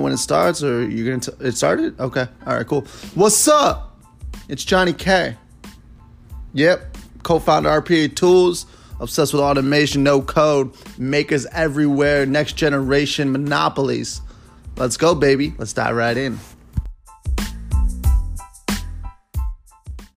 when it starts, or you're gonna? T- it started. Okay. All right. Cool. What's up? It's Johnny K. Yep. Co-founder RPA Tools. Obsessed with automation, no code, makers everywhere, next generation monopolies. Let's go, baby. Let's dive right in.